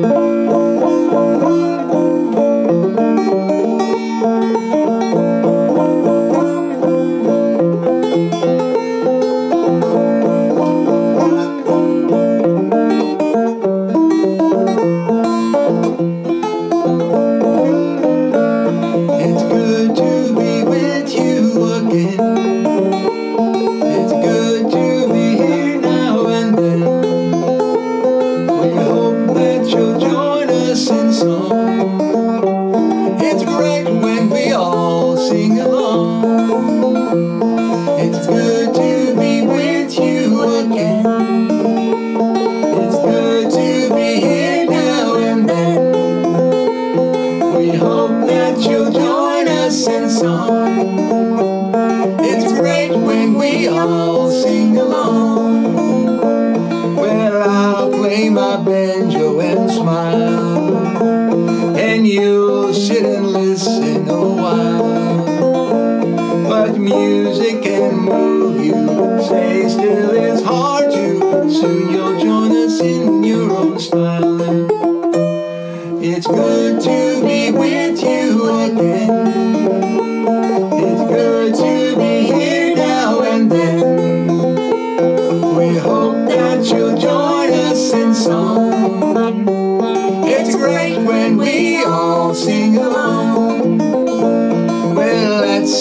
It's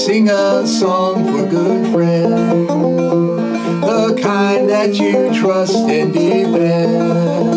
sing a song for good friends. The kind that you trust and depend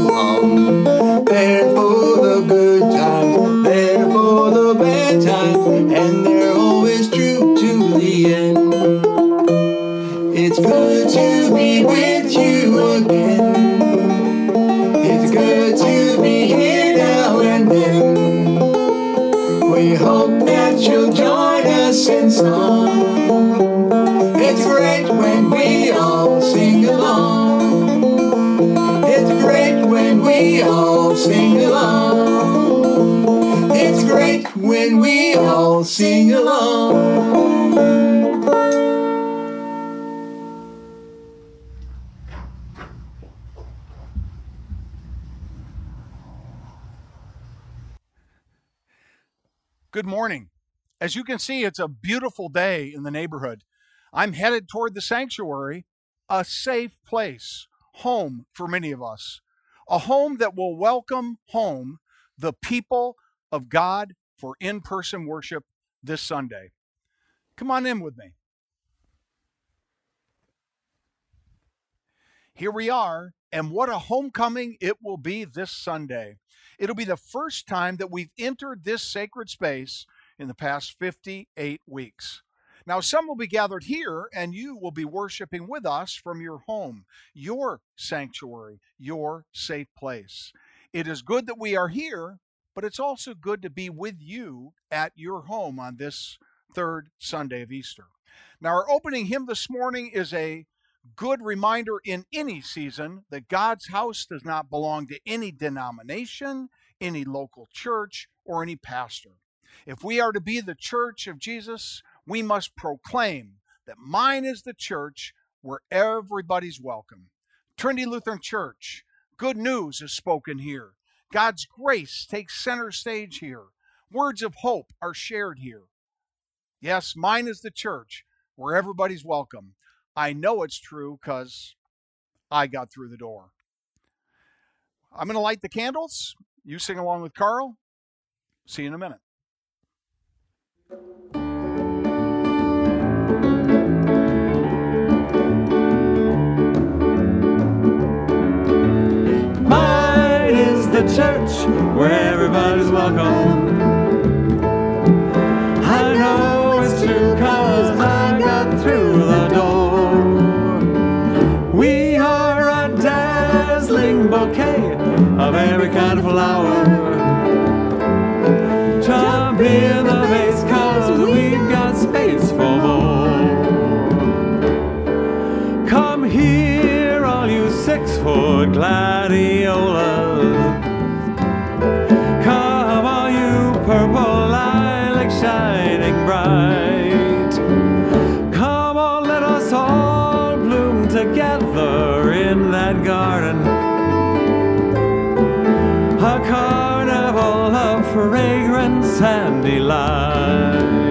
As you can see, it's a beautiful day in the neighborhood. I'm headed toward the sanctuary, a safe place, home for many of us, a home that will welcome home the people of God for in person worship this Sunday. Come on in with me. Here we are, and what a homecoming it will be this Sunday. It'll be the first time that we've entered this sacred space in the past 58 weeks. Now, some will be gathered here, and you will be worshiping with us from your home, your sanctuary, your safe place. It is good that we are here, but it's also good to be with you at your home on this third Sunday of Easter. Now, our opening hymn this morning is a good reminder in any season that God's house does not belong to any denomination, any local church, or any pastor. If we are to be the church of Jesus, we must proclaim that mine is the church where everybody's welcome. Trinity Lutheran Church, good news is spoken here. God's grace takes center stage here. Words of hope are shared here. Yes, mine is the church where everybody's welcome. I know it's true because I got through the door. I'm going to light the candles. You sing along with Carl. See you in a minute. Mine is the church where everybody's welcome. I know it's true cause I got through the door. We are a dazzling bouquet of every kind of flower. Jump in the and delight.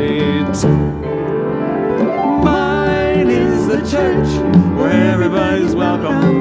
Mine is the church where everybody's welcome.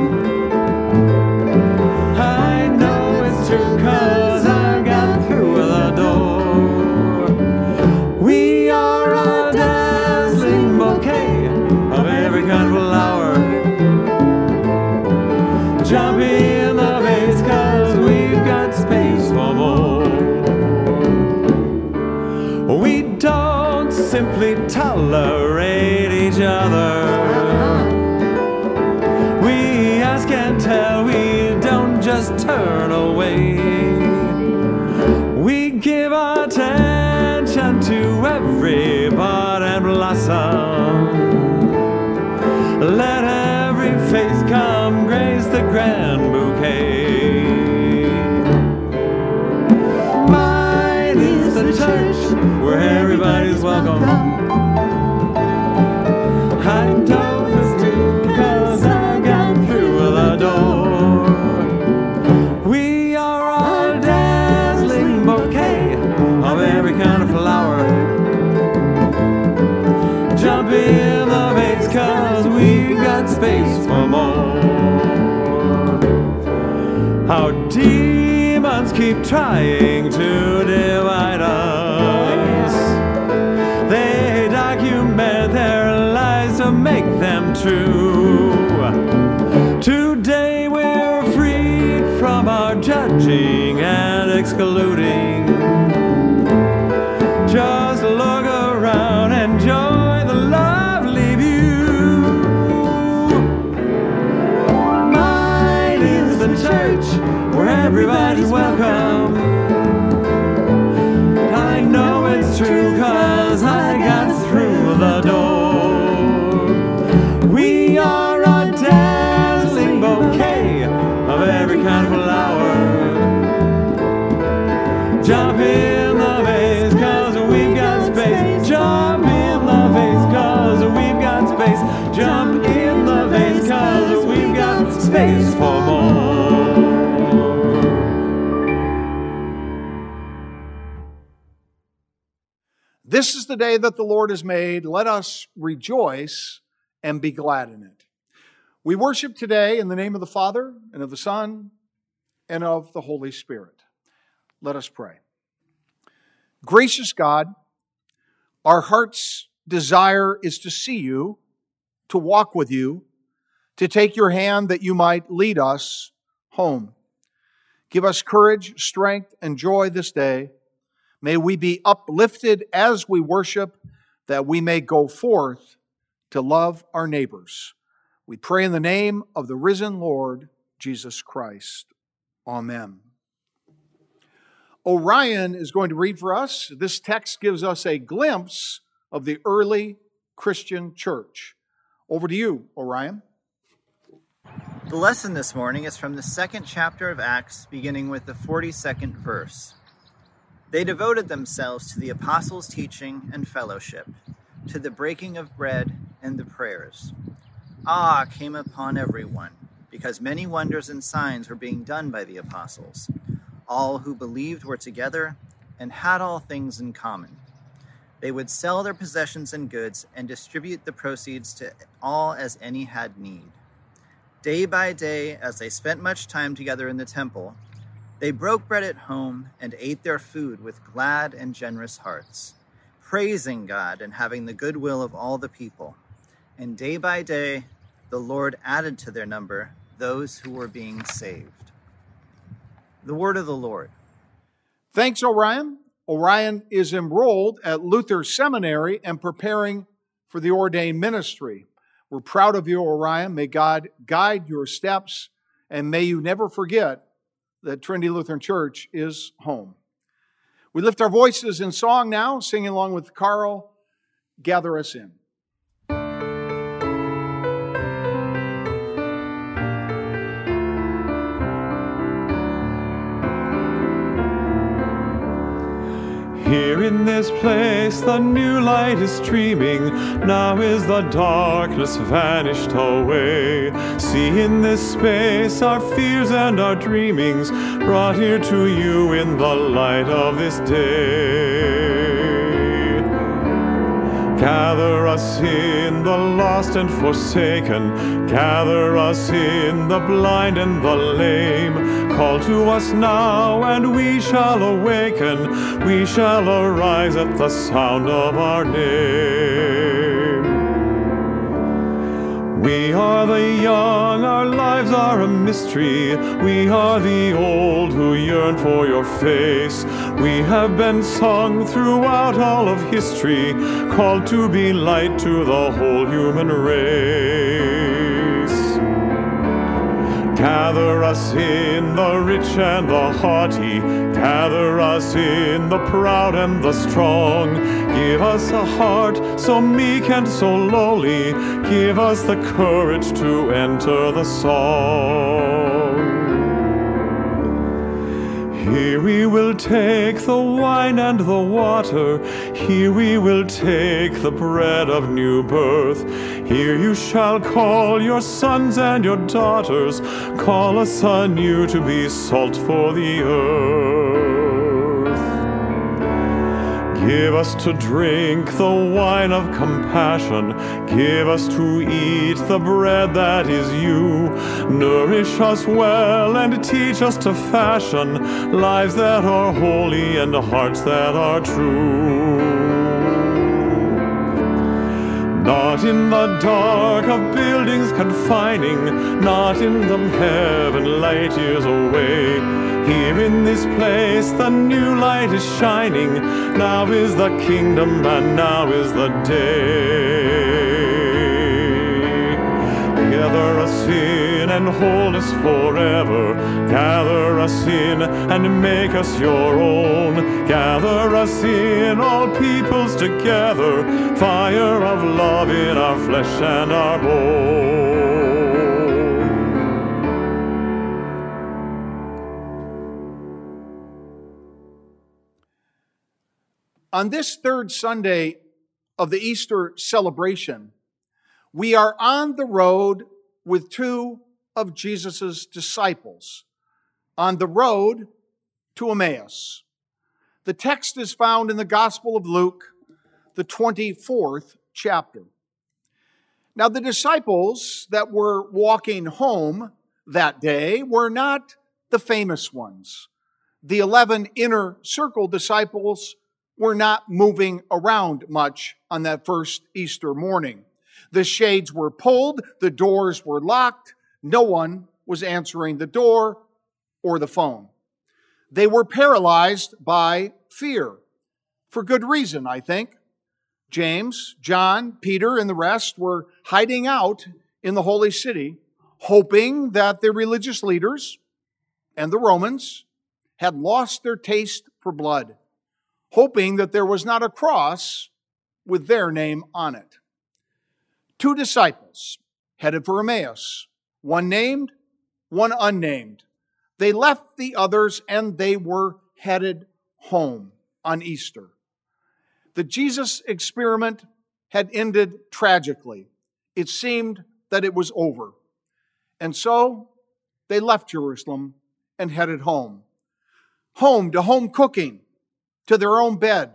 In the vase cause we've got space for more. Our demons keep trying to divide us. They document their lies to make them true. Today we're freed from our judging and excluding. Everybody's welcome. The day that the Lord has made. Let us rejoice and be glad in it. We worship today in the name of the Father, and of the Son, and of the Holy Spirit. Let us pray. Gracious God, our heart's desire is to see you, to walk with you, to take your hand that you might lead us home. Give us courage, strength, and joy this day. May we be uplifted as we worship, that we may go forth to love our neighbors. We pray in the name of the risen Lord, Jesus Christ. Amen. Orion is going to read for us. This text gives us a glimpse of the early Christian church. Over to you, Orion. The lesson this morning is from the second chapter of Acts, beginning with the 42nd verse. They devoted themselves to the apostles' teaching and fellowship, to the breaking of bread and the prayers. Awe came upon everyone, because many wonders and signs were being done by the apostles. All who believed were together and had all things in common. They would sell their possessions and goods and distribute the proceeds to all as any had need. Day by day, as they spent much time together in the temple, they broke bread at home and ate their food with glad and generous hearts, praising God and having the goodwill of all the people. And day by day, the Lord added to their number those who were being saved. The word of the Lord. Thanks, Orion. Orion is enrolled at Luther Seminary and preparing for the ordained ministry. We're proud of you, Orion. May God guide your steps, and may you never forget that Trinity Lutheran Church is home. We lift our voices in song now, singing along with Carl, Gather Us In. Here in this place the new light is streaming. Now is the darkness vanished away. See in this space our fears and our dreamings brought here to you in the light of this day. Gather us in the lost and forsaken. Gather us in the blind and the lame. Call to us now, and we shall awaken. We shall arise at the sound of our name. We are the young, our lives are a mystery. We are the old who yearn for your face. We have been sung throughout all of history, called to be light to the whole human race. Gather us in the rich and the haughty, gather us in the proud and the strong. Give us a heart so meek and so lowly, give us the courage to enter the song. Here we will take the wine and the water. Here we will take the bread of new birth. Here you shall call your sons and your daughters. Call us anew to be salt for the earth. Give us to drink the wine of compassion. Give us to eat the bread that is you. Nourish us well and teach us to fashion lives that are holy and hearts that are true. Not in the dark of buildings confining, not in the heaven light years away. Here in this place the new light is shining. Now is the kingdom and now is the day. Gather us in and hold us forever. Gather us in and make us your own. Gather us in, all peoples together. Fire of love in our flesh and our bone. On this third Sunday of the Easter celebration, we are on the road with two of Jesus' disciples on the road to Emmaus. The text is found in the Gospel of Luke, the 24th chapter. Now, the disciples that were walking home that day were not the famous ones. The 11 inner circle disciples were not moving around much on that first Easter morning. The shades were pulled, the doors were locked, no one was answering the door or the phone. They were paralyzed by fear, for good reason, I think. James, John, Peter, and the rest were hiding out in the holy city, hoping that the religious leaders and the Romans had lost their taste for blood hoping that there was not a cross with their name on it. Two disciples headed for Emmaus, one named, one unnamed. They left the others and they were headed home on Easter. The Jesus experiment had ended tragically. It seemed that it was over. And so they left Jerusalem and headed home. Home to home cooking, to their own bed,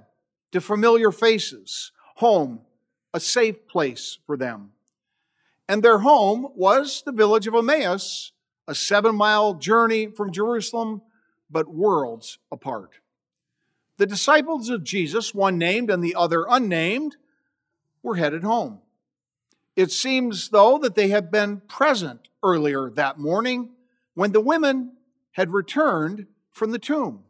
to familiar faces, home, a safe place for them. And their home was the village of Emmaus, a seven mile journey from Jerusalem, but worlds apart. The disciples of Jesus, one named and the other unnamed, were headed home. It seems, though, that they had been present earlier that morning when the women had returned from the tomb.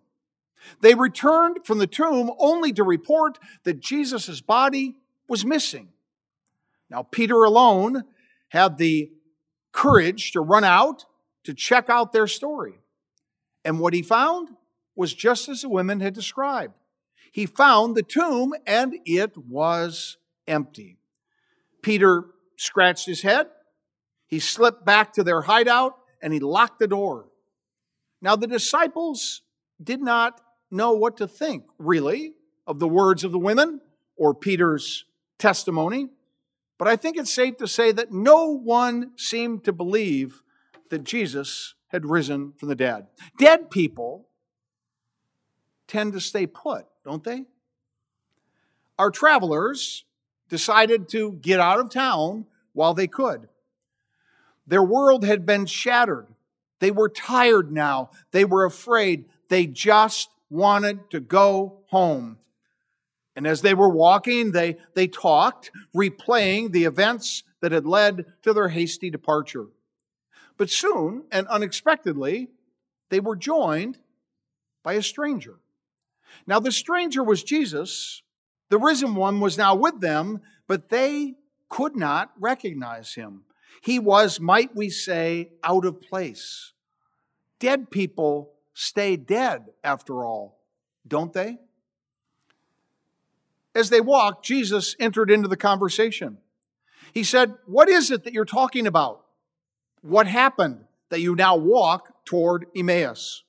They returned from the tomb only to report that Jesus' body was missing. Now, Peter alone had the courage to run out to check out their story. And what he found was just as the women had described. He found the tomb and it was empty. Peter scratched his head. He slipped back to their hideout and he locked the door. Now, the disciples did not know what to think, really. of the words of the women or Peter's testimony, but I think it's safe to say that no one seemed to believe that Jesus had risen from the dead. Dead people tend to stay put, don't they? Our travelers decided to get out of town while they could. Their world had been shattered. They were tired now. They were afraid. They just wanted to go home. And as they were walking, they, they talked, replaying the events that had led to their hasty departure. But soon and unexpectedly, they were joined by a stranger. Now, the stranger was Jesus. The risen one was now with them, but they could not recognize him. He was, might we say, out of place. Dead people stay dead, after all, don't they? As they walked, Jesus entered into the conversation. He said, What is it that you're talking about? What happened that you now walk toward Emmaus?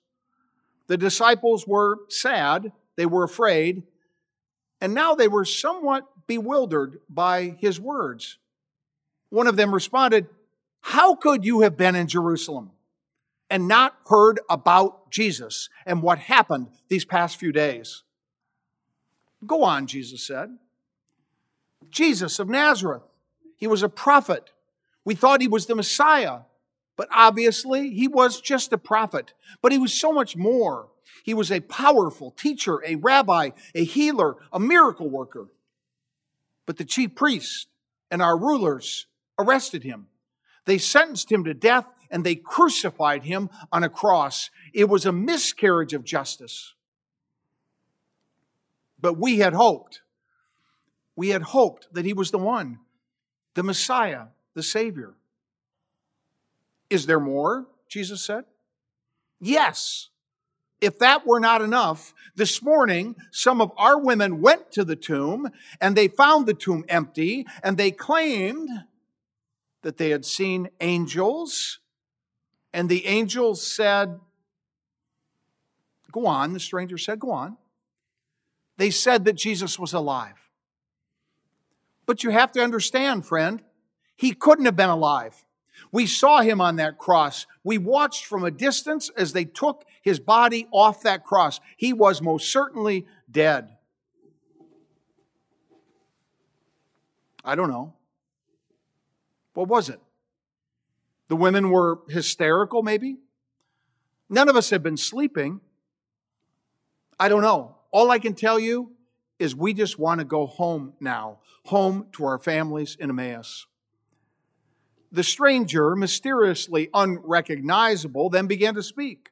The disciples were sad, they were afraid, and now they were somewhat bewildered by his words. One of them responded, How could you have been in Jerusalem and not heard about Jesus and what happened these past few days? Go on, Jesus said. Jesus of Nazareth, he was a prophet. We thought he was the Messiah, but obviously he was just a prophet. But he was so much more. He was a powerful teacher, a rabbi, a healer, a miracle worker. But the chief priests and our rulers arrested him. They sentenced him to death and they crucified him on a cross. It was a miscarriage of justice. But we had hoped. We had hoped that he was the one, the Messiah, the Savior. Is there more? Jesus said. Yes. If that were not enough, this morning some of our women went to the tomb and they found the tomb empty and they claimed that they had seen angels. And the angels said, Go on, the stranger said, Go on they said that Jesus was alive. But you have to understand, friend, he couldn't have been alive. We saw him on that cross. We watched from a distance as they took his body off that cross. He was most certainly dead. I don't know. What was it? The women were hysterical, maybe? None of us have been sleeping. I don't know. All I can tell you is we just want to go home now, home to our families in Emmaus. The stranger, mysteriously unrecognizable, then began to speak.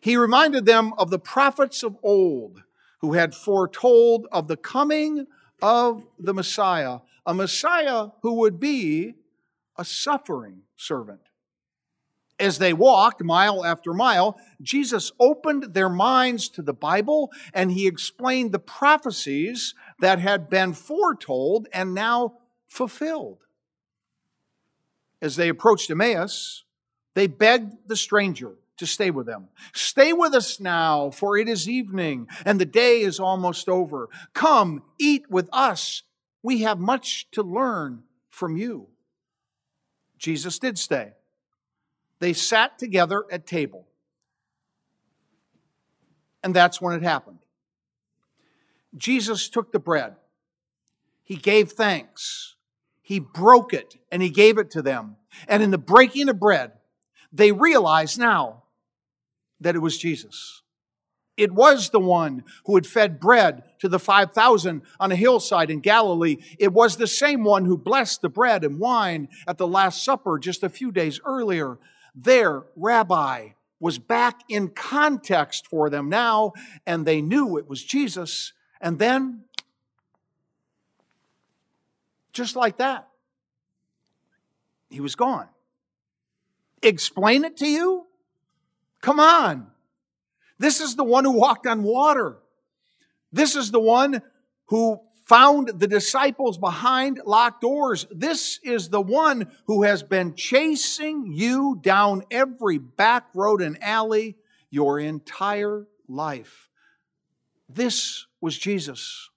He reminded them of the prophets of old who had foretold of the coming of the Messiah, a Messiah who would be a suffering servant. As they walked mile after mile, Jesus opened their minds to the Bible and he explained the prophecies that had been foretold and now fulfilled. As they approached Emmaus, they begged the stranger to stay with them. Stay with us now, for it is evening and the day is almost over. Come, eat with us. We have much to learn from you. Jesus did stay they sat together at table. And that's when it happened. Jesus took the bread. He gave thanks. He broke it and he gave it to them. And in the breaking of bread, they realized now that it was Jesus. It was the one who had fed bread to the 5,000 on a hillside in Galilee. It was the same one who blessed the bread and wine at the Last Supper just a few days earlier their rabbi was back in context for them now, and they knew it was Jesus. And then, just like that, he was gone. Explain it to you? Come on. This is the one who walked on water. This is the one who found the disciples behind locked doors. This is the one who has been chasing you down every back road and alley your entire life. this was Jesus.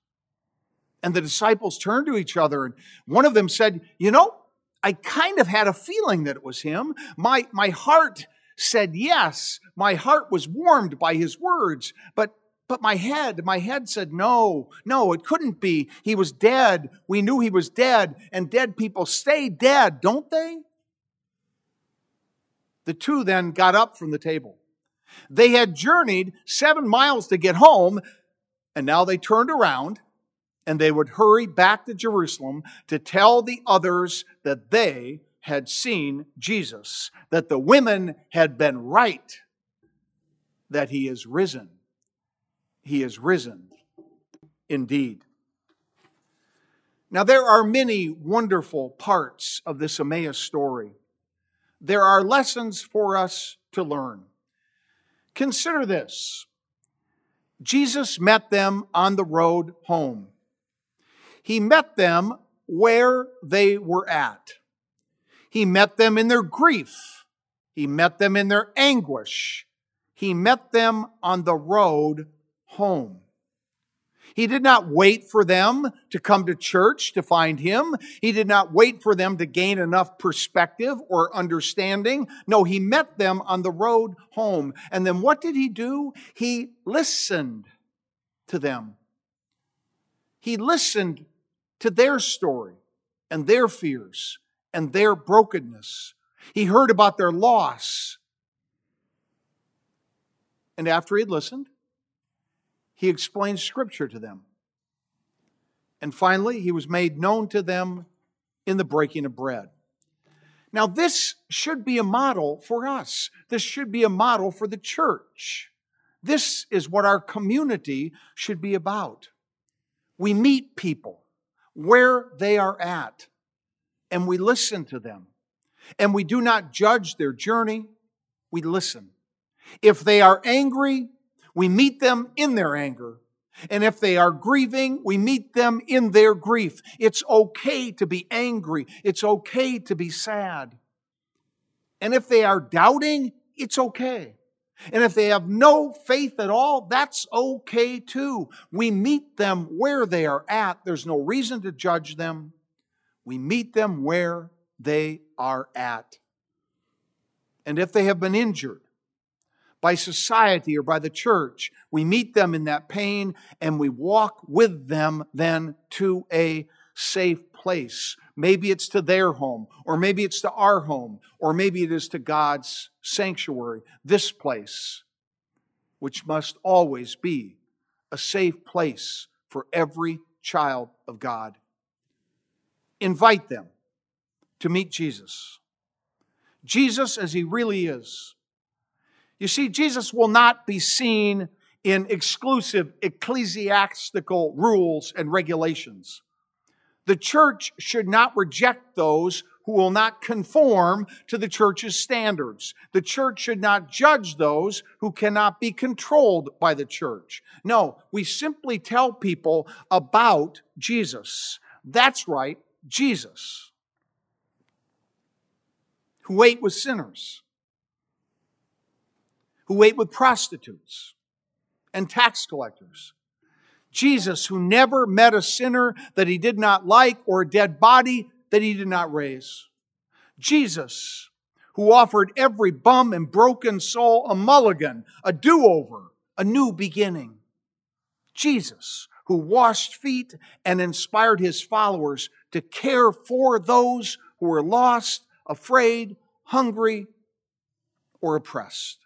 And the disciples turned to each other, and one of them said, You know, I kind of had a feeling that it was him. My, my heart said yes. My heart was warmed by his words, but but my head, my head said, no, no, it couldn't be. He was dead. We knew he was dead, and dead people stay dead, don't they? The two then got up from the table. They had journeyed seven miles to get home, and now they turned around and they would hurry back to Jerusalem to tell the others that they had seen Jesus, that the women had been right, that he is risen. He is risen indeed. Now, there are many wonderful parts of this Emmaus story. There are lessons for us to learn. Consider this Jesus met them on the road home. He met them where they were at. He met them in their grief. He met them in their anguish. He met them on the road home. He did not wait for them to come to church to find him. He did not wait for them to gain enough perspective or understanding. No, he met them on the road home. And then what did he do? He listened to them. He listened to their story and their fears and their brokenness. He heard about their loss. And after he had listened, he explained Scripture to them. And finally, he was made known to them in the breaking of bread. Now, this should be a model for us. This should be a model for the church. This is what our community should be about. We meet people where they are at, and we listen to them. And we do not judge their journey, we listen. If they are angry, we meet them in their anger. And if they are grieving, we meet them in their grief. It's okay to be angry. It's okay to be sad. And if they are doubting, it's okay. And if they have no faith at all, that's okay too. We meet them where they are at. There's no reason to judge them. We meet them where they are at. And if they have been injured, by society or by the church. We meet them in that pain and we walk with them then to a safe place. Maybe it's to their home, or maybe it's to our home, or maybe it is to God's sanctuary, this place, which must always be a safe place for every child of God. Invite them to meet Jesus. Jesus as he really is you see, Jesus will not be seen in exclusive ecclesiastical rules and regulations. The church should not reject those who will not conform to the church's standards. The church should not judge those who cannot be controlled by the church. No, we simply tell people about Jesus. That's right, Jesus, who ate with sinners who ate with prostitutes and tax collectors. Jesus, who never met a sinner that he did not like or a dead body that he did not raise. Jesus, who offered every bum and broken soul a mulligan, a do over, a new beginning. Jesus, who washed feet and inspired his followers to care for those who were lost, afraid, hungry, or oppressed.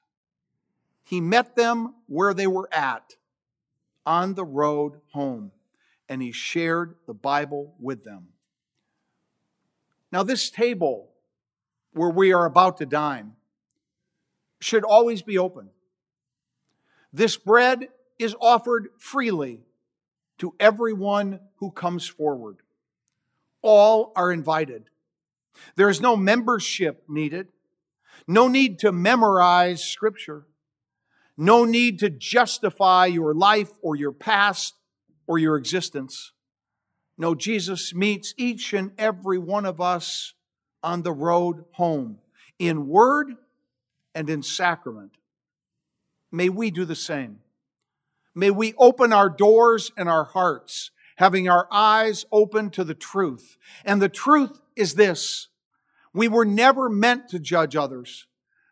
He met them where they were at on the road home, and he shared the Bible with them. Now, this table where we are about to dine should always be open. This bread is offered freely to everyone who comes forward. All are invited. There is no membership needed, no need to memorize Scripture. No need to justify your life or your past or your existence. No, Jesus meets each and every one of us on the road home in word and in sacrament. May we do the same. May we open our doors and our hearts, having our eyes open to the truth. And the truth is this we were never meant to judge others.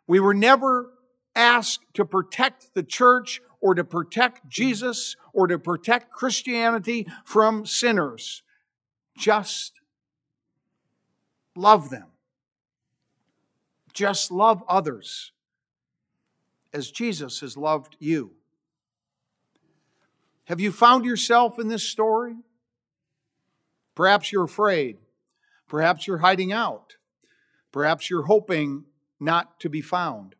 We were never asked to protect the church or to protect Jesus or to protect Christianity from sinners. Just love them. Just love others as Jesus has loved you. Have you found yourself in this story? Perhaps you're afraid. Perhaps you're hiding out. Perhaps you're hoping not to be found.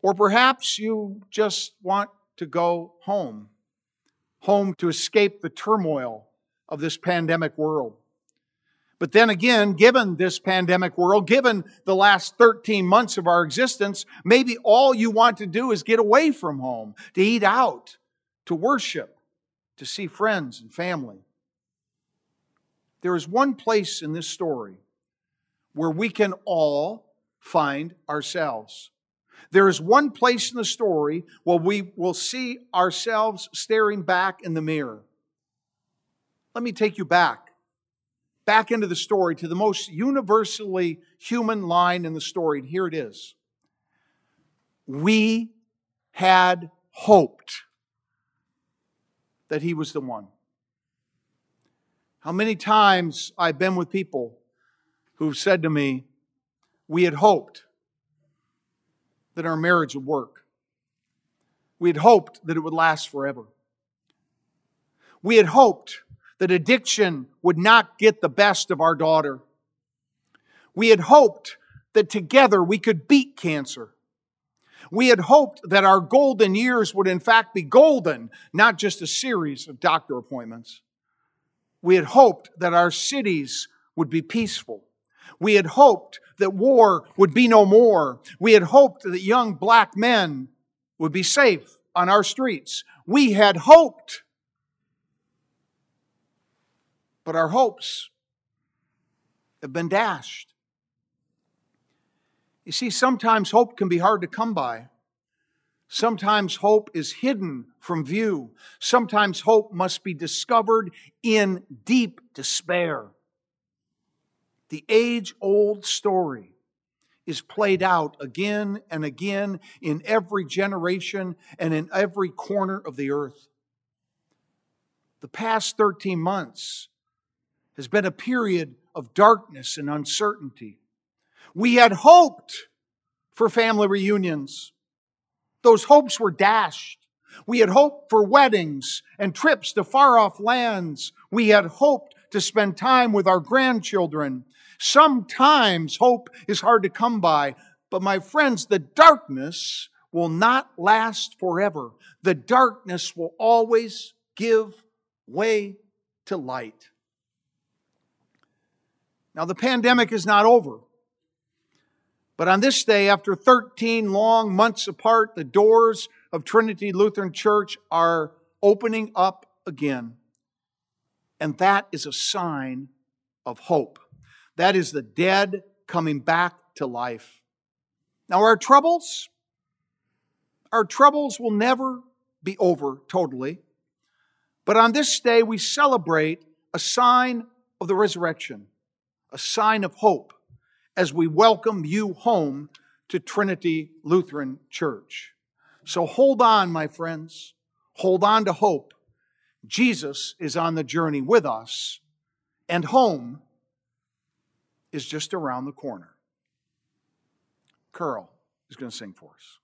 Or perhaps you just want to go home, home to escape the turmoil of this pandemic world. But then again, given this pandemic world, given the last 13 months of our existence, maybe all you want to do is get away from home, to eat out, to worship, to see friends and family. There is one place in this story where we can all find ourselves. There is one place in the story where we will see ourselves staring back in the mirror. Let me take you back, back into the story to the most universally human line in the story. And here it is We had hoped that he was the one. How many times I've been with people who've said to me, We had hoped that our marriage would work. We had hoped that it would last forever. We had hoped that addiction would not get the best of our daughter. We had hoped that together we could beat cancer. We had hoped that our golden years would in fact be golden, not just a series of doctor appointments. We had hoped that our cities would be peaceful. We had hoped that war would be no more. We had hoped that young black men would be safe on our streets. We had hoped. But our hopes have been dashed. You see, sometimes hope can be hard to come by. Sometimes hope is hidden from view. Sometimes hope must be discovered in deep despair. The age old story is played out again and again in every generation and in every corner of the earth. The past 13 months has been a period of darkness and uncertainty. We had hoped for family reunions. Those hopes were dashed. We had hoped for weddings and trips to far off lands. We had hoped to spend time with our grandchildren. Sometimes hope is hard to come by, but my friends, the darkness will not last forever. The darkness will always give way to light. Now, the pandemic is not over. But on this day, after 13 long months apart, the doors of Trinity Lutheran Church are opening up again. And that is a sign of hope. That is the dead coming back to life. Now, our troubles, our troubles will never be over totally. But on this day, we celebrate a sign of the resurrection, a sign of hope as we welcome you home to Trinity Lutheran Church. So hold on, my friends. Hold on to hope. Jesus is on the journey with us, and home is just around the corner. Carl is going to sing for us.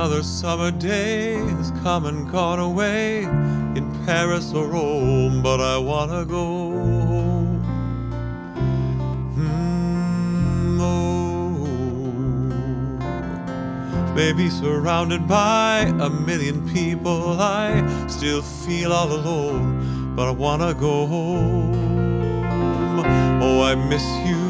Another summer day has come and gone away in Paris or Rome, but I wanna go. Hmm, oh. Maybe surrounded by a million people, I still feel all alone, but I wanna go home. Oh, I miss you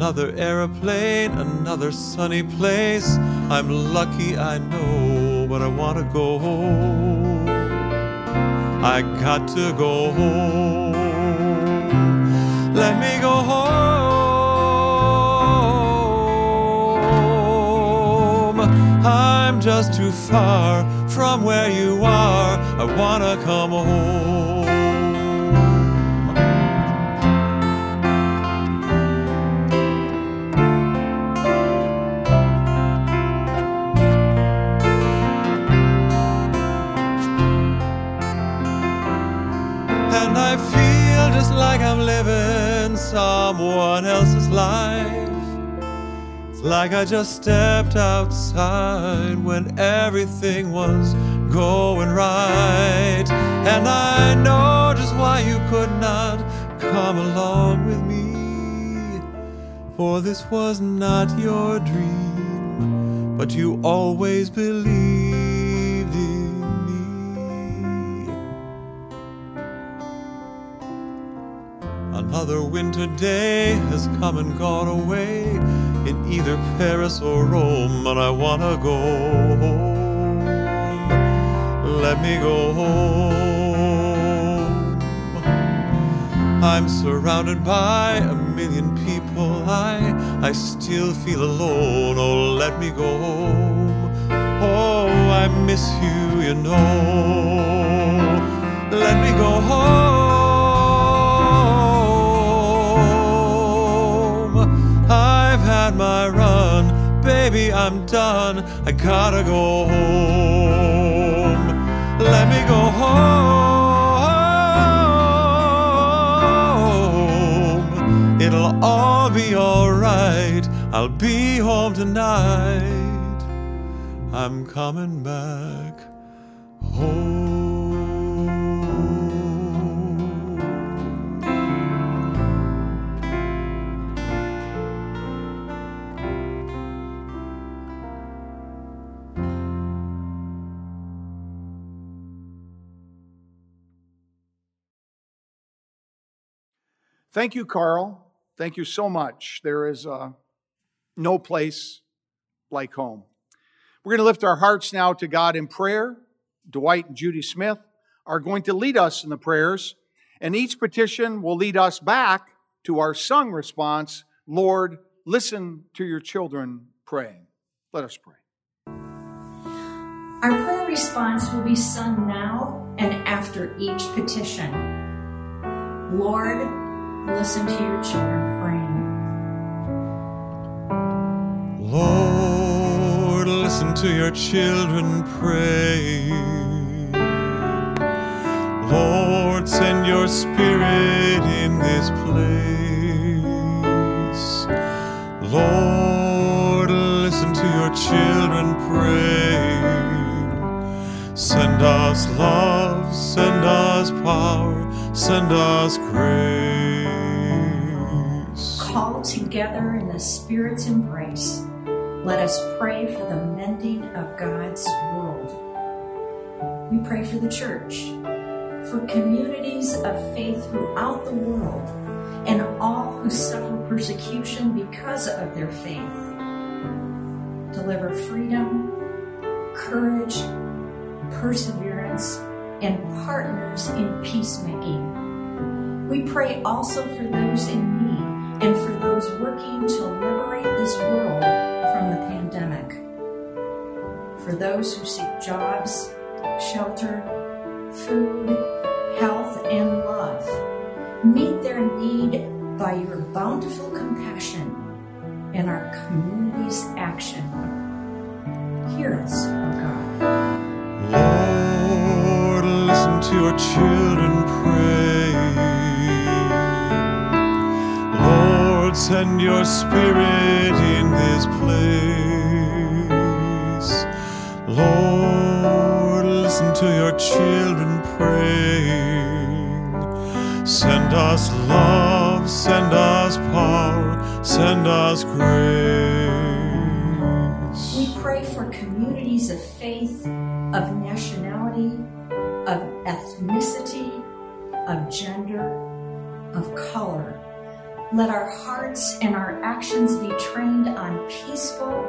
Another aeroplane, another sunny place. I'm lucky, I know, but I want to go home. I got to go home. Let me go home. I'm just too far from where you are. I want to come home. Like I'm living someone else's life. It's like I just stepped outside when everything was going right. And I know just why you could not come along with me. For this was not your dream, but you always believed Another winter day has come and gone away in either Paris or Rome, and I wanna go home. Let me go home. I'm surrounded by a million people. I I still feel alone. Oh, let me go home. Oh, I miss you, you know. Let me go home. Baby, I'm done. I gotta go home. Let me go home. It'll all be alright. I'll be home tonight. I'm coming back Thank you, Carl. Thank you so much. There is uh, no place like home. We're going to lift our hearts now to God in prayer. Dwight and Judy Smith are going to lead us in the prayers, and each petition will lead us back to our sung response Lord, listen to your children praying. Let us pray. Our prayer response will be sung now and after each petition. Lord, listen to your children praying. Lord, listen to your children pray. Lord, send your spirit in this place. Lord, listen to your children pray. Send us love, send us power, send us grace. Together in the Spirit's embrace, let us pray for the mending of God's world. We pray for the church, for communities of faith throughout the world, and all who suffer persecution because of their faith. Deliver freedom, courage, perseverance, and partners in peacemaking. We pray also for those in and for those working to liberate this world from the pandemic. For those who seek jobs, shelter, food, health, and love, meet their need by your bountiful compassion and our community's action. Hear us, O God. Lord, listen to your children pray. Send your spirit in this place. Lord, listen to your children praying. Send us love, send us power, send us grace. We pray for communities of faith, of nationality, of ethnicity, of gender, of color. Let our hearts and our actions be trained on peaceful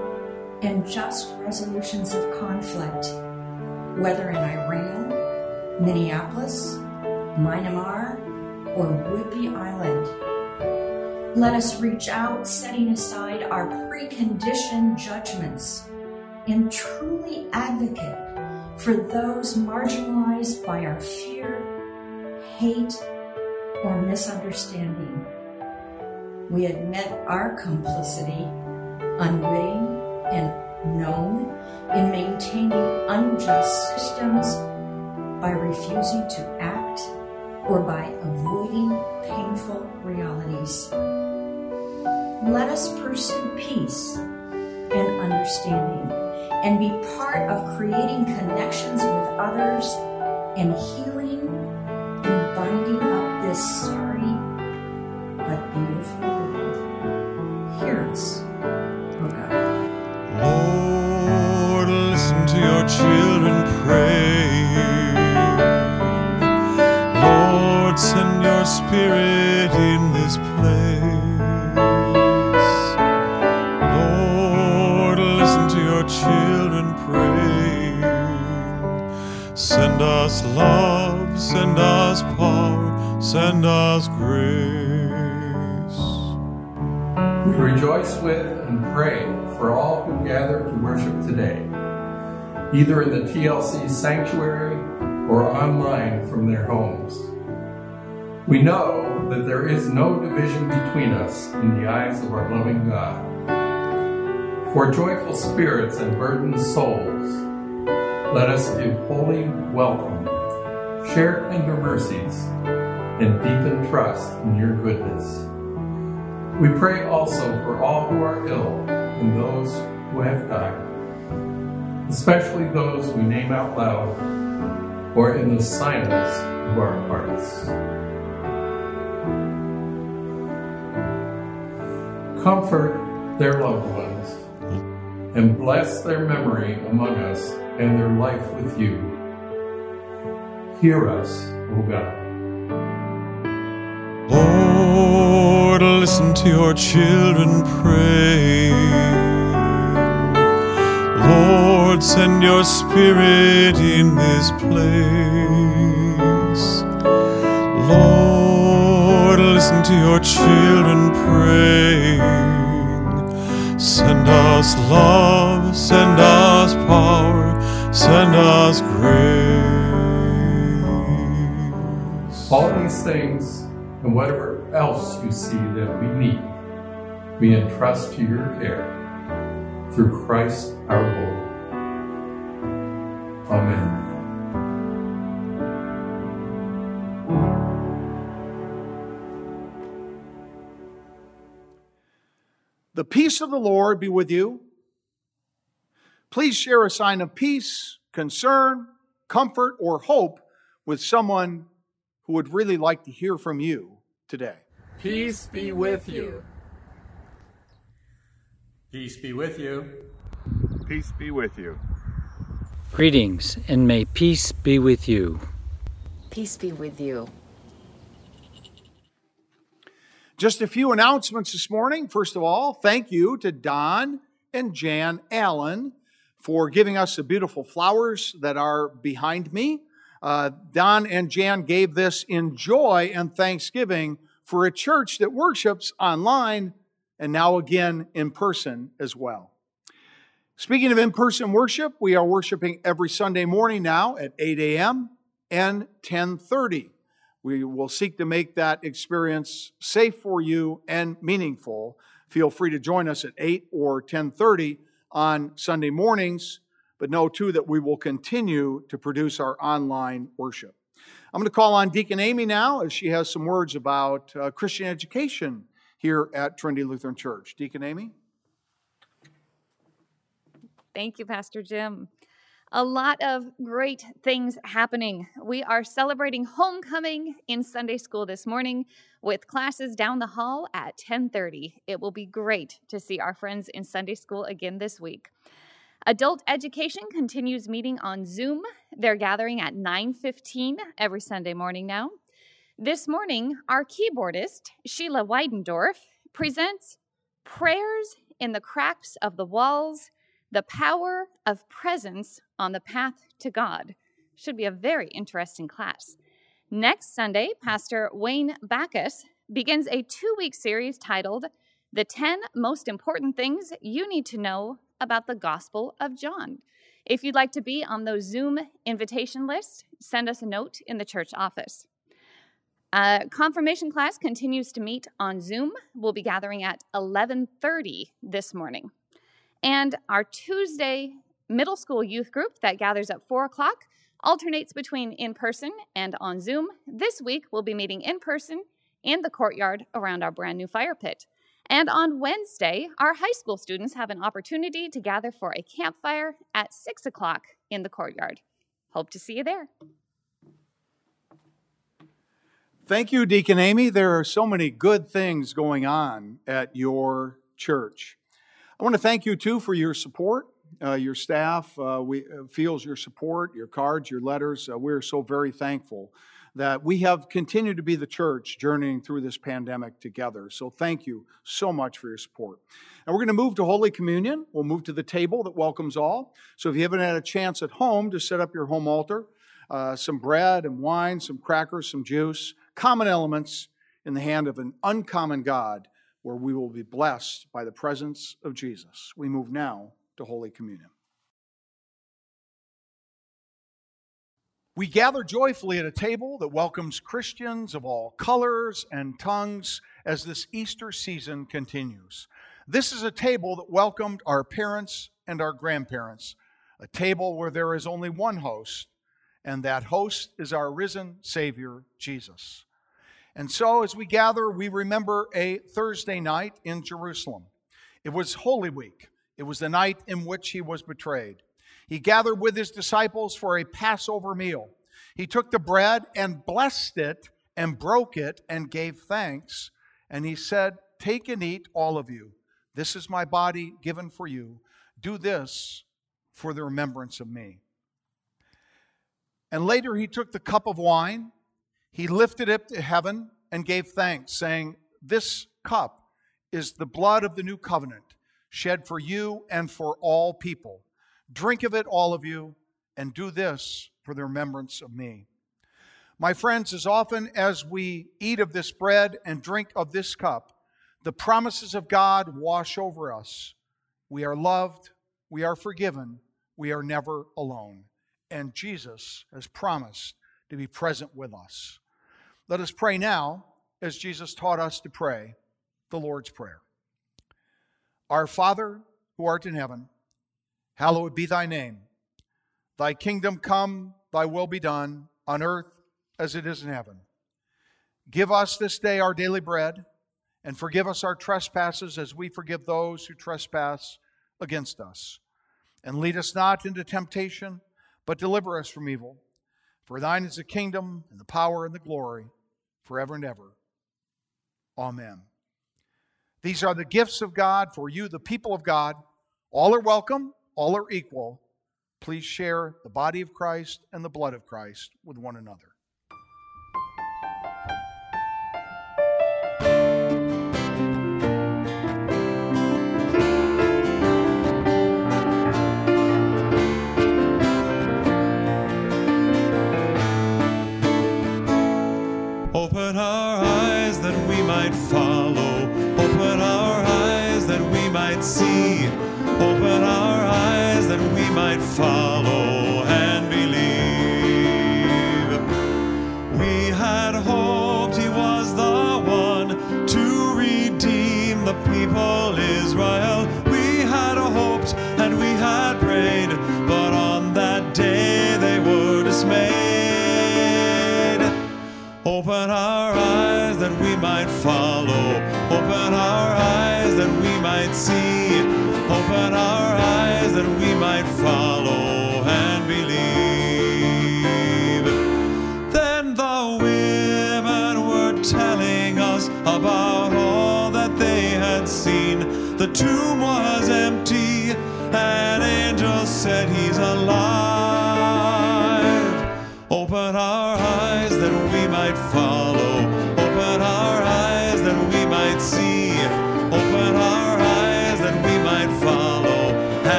and just resolutions of conflict, whether in Iran, Minneapolis, Myanmar, or Whidbey Island. Let us reach out, setting aside our preconditioned judgments, and truly advocate for those marginalized by our fear, hate, or misunderstanding. We admit our complicity, unwitting and known, in maintaining unjust systems by refusing to act or by avoiding painful realities. Let us pursue peace and understanding and be part of creating connections with others and healing and binding up this sorry but beautiful world. Hear us, O God. Lord, listen to your children pray. Lord, send your spirit in this place. Lord, listen to your children pray. Send us love, send us power, send us grace. We rejoice with and pray for all who gather to worship today, either in the TLC sanctuary or online from their homes. We know that there is no division between us in the eyes of our loving God. For joyful spirits and burdened souls, let us give holy welcome, share tender mercies, and deepen trust in your goodness. We pray also for all who are ill and those who have died, especially those we name out loud or in the silence of our hearts. Comfort their loved ones and bless their memory among us and their life with you. Hear us, O God. Lord, listen to your children pray. Lord, send your spirit in this place. Lord, listen to your children praying. Send us love, send us power, send us grace. All these things and whatever else you see that we need, we entrust to your care through Christ our Lord. Amen. The peace of the Lord be with you. Please share a sign of peace, concern, comfort, or hope with someone who would really like to hear from you today. Peace be with you. Peace be with you. Peace be with you. Greetings, and may peace be with you. Peace be with you. Just a few announcements this morning. First of all, thank you to Don and Jan Allen for giving us the beautiful flowers that are behind me. Uh, Don and Jan gave this in joy and thanksgiving for a church that worships online and now again in person as well. Speaking of in person worship, we are worshiping every Sunday morning now at 8 a.m. and 1030. We will seek to make that experience safe for you and meaningful. Feel free to join us at 8 or 1030 on Sunday mornings, but know too that we will continue to produce our online worship. I'm going to call on Deacon Amy now as she has some words about uh, Christian education here at Trinity Lutheran Church. Deacon Amy? Thank you, Pastor Jim. A lot of great things happening. We are celebrating homecoming in Sunday school this morning with classes down the hall at 10:30. It will be great to see our friends in Sunday school again this week. Adult education continues meeting on Zoom. They're gathering at 9:15 every Sunday morning now. This morning, our keyboardist, Sheila Weidendorf, presents Prayers in the Cracks of the Walls the Power of Presence on the Path to God. Should be a very interesting class. Next Sunday, Pastor Wayne Backus begins a two week series titled The 10 Most Important Things You Need to Know About the Gospel of John. If you'd like to be on those Zoom invitation lists, send us a note in the church office. Uh, confirmation class continues to meet on Zoom. We'll be gathering at 11:30 this morning. And our Tuesday middle school youth group that gathers at 4 o'clock alternates between in person and on Zoom. This week, we'll be meeting in person in the courtyard around our brand new fire pit. And on Wednesday, our high school students have an opportunity to gather for a campfire at 6 o'clock in the courtyard. Hope to see you there. Thank you, Deacon Amy. There are so many good things going on at your church. I want to thank you too for your support. Uh, your staff uh, we, uh, feels your support, your cards, your letters. Uh, we're so very thankful that we have continued to be the church journeying through this pandemic together. So thank you so much for your support. And we're going to move to Holy Communion. We'll move to the table that welcomes all. So if you haven't had a chance at home to set up your home altar, uh, some bread and wine, some crackers, some juice, common elements in the hand of an uncommon God where we will be blessed by the presence of Jesus. We move now to Holy Communion. We gather joyfully at a table that welcomes Christians of all colors and tongues as this Easter season continues. This is a table that welcomed our parents and our grandparents, a table where there is only one host, and that host is our risen Savior, Jesus. And so, as we gather, we remember a Thursday night in Jerusalem. It was Holy Week, it was the night in which he was betrayed. He gathered with his disciples for a Passover meal. He took the bread and blessed it and broke it and gave thanks. And he said, Take and eat, all of you. This is my body given for you. Do this for the remembrance of me. And later he took the cup of wine he lifted it to heaven and gave thanks, saying, This cup is the blood of the new covenant, shed for you and for all people. Drink of it, all of you, and do this for the remembrance of me. My friends, as often as we eat of this bread and drink of this cup, the promises of God wash over us. We are loved, we are forgiven, we are never alone. And Jesus has promised to be present with us. Let us pray now as Jesus taught us to pray the Lord's Prayer. Our Father, who art in heaven, hallowed be thy name. Thy kingdom come, thy will be done, on earth as it is in heaven. Give us this day our daily bread, and forgive us our trespasses as we forgive those who trespass against us. And lead us not into temptation, but deliver us from evil. For thine is the kingdom, and the power, and the glory forever and ever. Amen. These are the gifts of God for you, the people of God. All are welcome, all are equal. Please share the body of Christ and the blood of Christ with one another.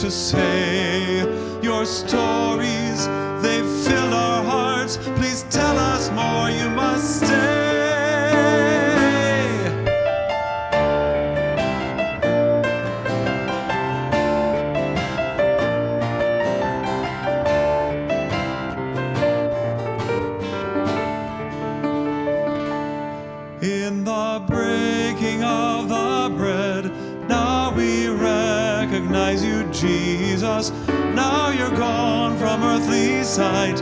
To say your stories? Earthly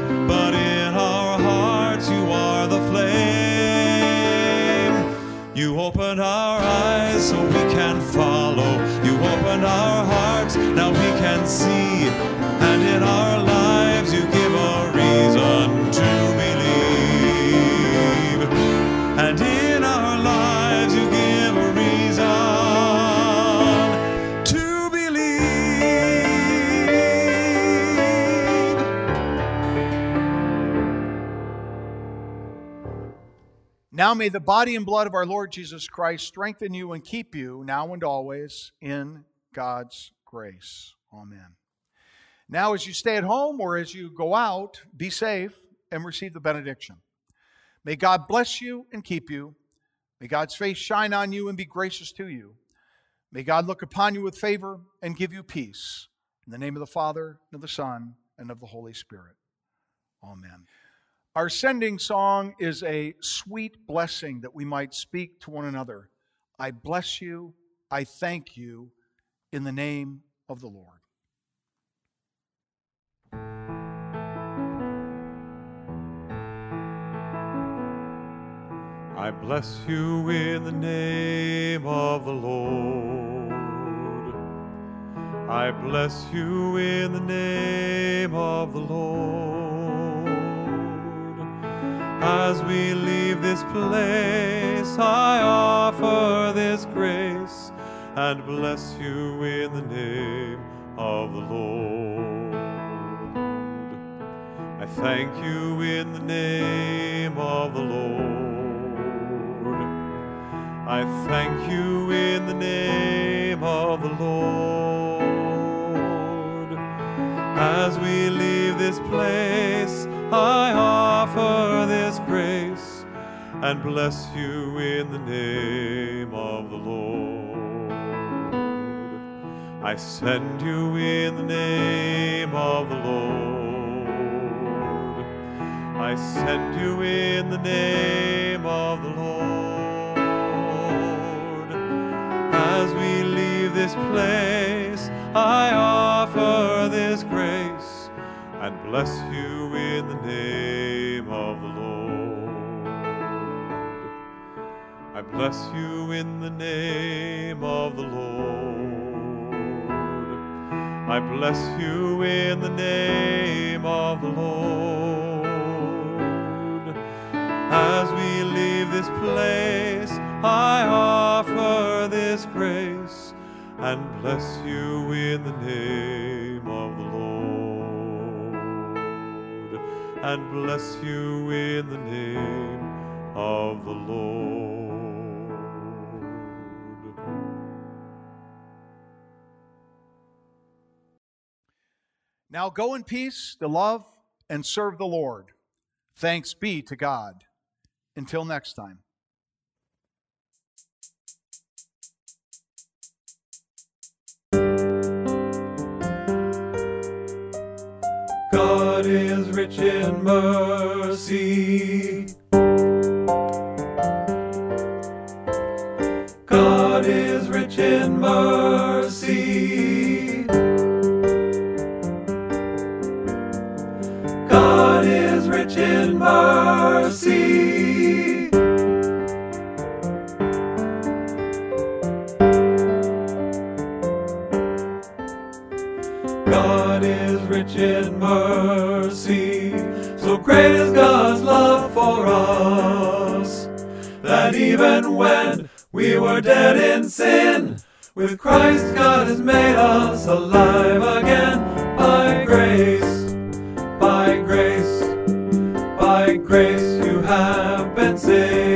Now may the body and blood of our Lord Jesus Christ strengthen you and keep you now and always in God's grace. Amen. Now, as you stay at home or as you go out, be safe and receive the benediction. May God bless you and keep you. May God's face shine on you and be gracious to you. May God look upon you with favor and give you peace. In the name of the Father, and of the Son, and of the Holy Spirit. Amen. Our sending song is a sweet blessing that we might speak to one another. I bless you, I thank you, in the name of the Lord. I bless you in the name of the Lord. I bless you in the name of the Lord. As we leave this place, I offer this grace and bless you in the name of the Lord. I thank you in the name of the Lord. I thank you in the name of the Lord. As we leave this place, I offer this grace and bless you in the name of the Lord. I send you in the name of the Lord. I send you in the name of the Lord. As we leave this place, I offer and bless you in the name of the Lord. I bless you in the name of the Lord. I bless you in the name of the Lord. As we leave this place, I offer this grace and bless you in the name And bless you in the name of the Lord. Now go in peace to love and serve the Lord. Thanks be to God. Until next time. Rich in mercy. God is rich in even when we were dead in sin, with Christ God has made us alive again. By grace, by grace, by grace you have been saved